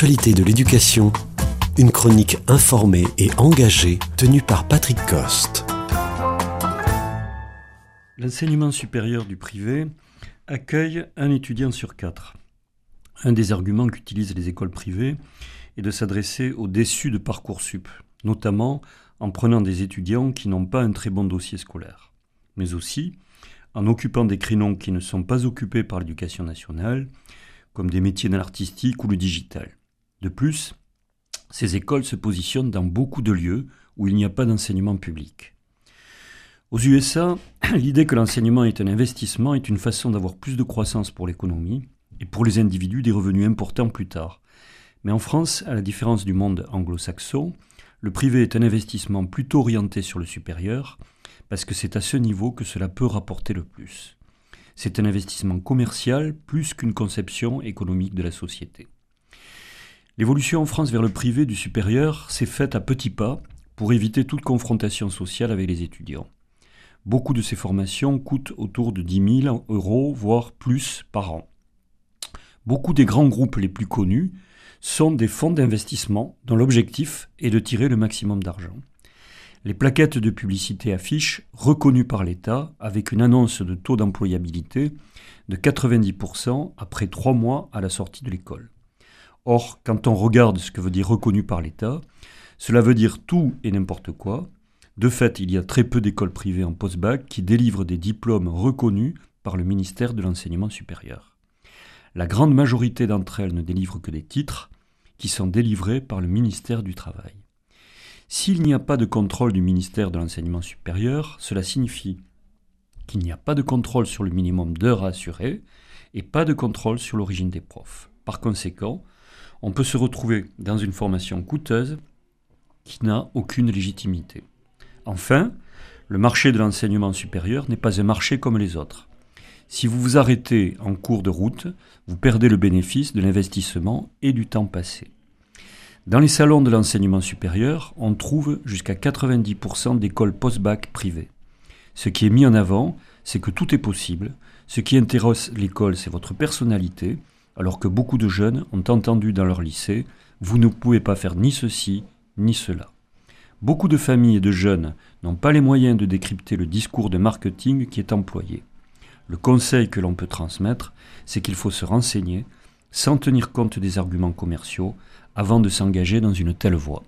De l'éducation, une chronique informée et engagée tenue par Patrick Coste. L'enseignement supérieur du privé accueille un étudiant sur quatre. Un des arguments qu'utilisent les écoles privées est de s'adresser aux déçus de Parcoursup, notamment en prenant des étudiants qui n'ont pas un très bon dossier scolaire, mais aussi en occupant des créneaux qui ne sont pas occupés par l'éducation nationale, comme des métiers dans l'artistique ou le digital. De plus, ces écoles se positionnent dans beaucoup de lieux où il n'y a pas d'enseignement public. Aux USA, l'idée que l'enseignement est un investissement est une façon d'avoir plus de croissance pour l'économie et pour les individus des revenus importants plus tard. Mais en France, à la différence du monde anglo-saxon, le privé est un investissement plutôt orienté sur le supérieur, parce que c'est à ce niveau que cela peut rapporter le plus. C'est un investissement commercial plus qu'une conception économique de la société. L'évolution en France vers le privé du supérieur s'est faite à petits pas pour éviter toute confrontation sociale avec les étudiants. Beaucoup de ces formations coûtent autour de 10 000 euros, voire plus par an. Beaucoup des grands groupes les plus connus sont des fonds d'investissement dont l'objectif est de tirer le maximum d'argent. Les plaquettes de publicité affichent reconnues par l'État avec une annonce de taux d'employabilité de 90% après trois mois à la sortie de l'école. Or, quand on regarde ce que veut dire reconnu par l'État, cela veut dire tout et n'importe quoi. De fait, il y a très peu d'écoles privées en post-bac qui délivrent des diplômes reconnus par le ministère de l'Enseignement supérieur. La grande majorité d'entre elles ne délivrent que des titres qui sont délivrés par le ministère du Travail. S'il n'y a pas de contrôle du ministère de l'Enseignement supérieur, cela signifie qu'il n'y a pas de contrôle sur le minimum d'heures assurées et pas de contrôle sur l'origine des profs. Par conséquent, on peut se retrouver dans une formation coûteuse qui n'a aucune légitimité. Enfin, le marché de l'enseignement supérieur n'est pas un marché comme les autres. Si vous vous arrêtez en cours de route, vous perdez le bénéfice de l'investissement et du temps passé. Dans les salons de l'enseignement supérieur, on trouve jusqu'à 90% d'écoles post-bac privées. Ce qui est mis en avant, c'est que tout est possible. Ce qui intéresse l'école, c'est votre personnalité, alors que beaucoup de jeunes ont entendu dans leur lycée Vous ne pouvez pas faire ni ceci, ni cela. Beaucoup de familles et de jeunes n'ont pas les moyens de décrypter le discours de marketing qui est employé. Le conseil que l'on peut transmettre, c'est qu'il faut se renseigner, sans tenir compte des arguments commerciaux, avant de s'engager dans une telle voie.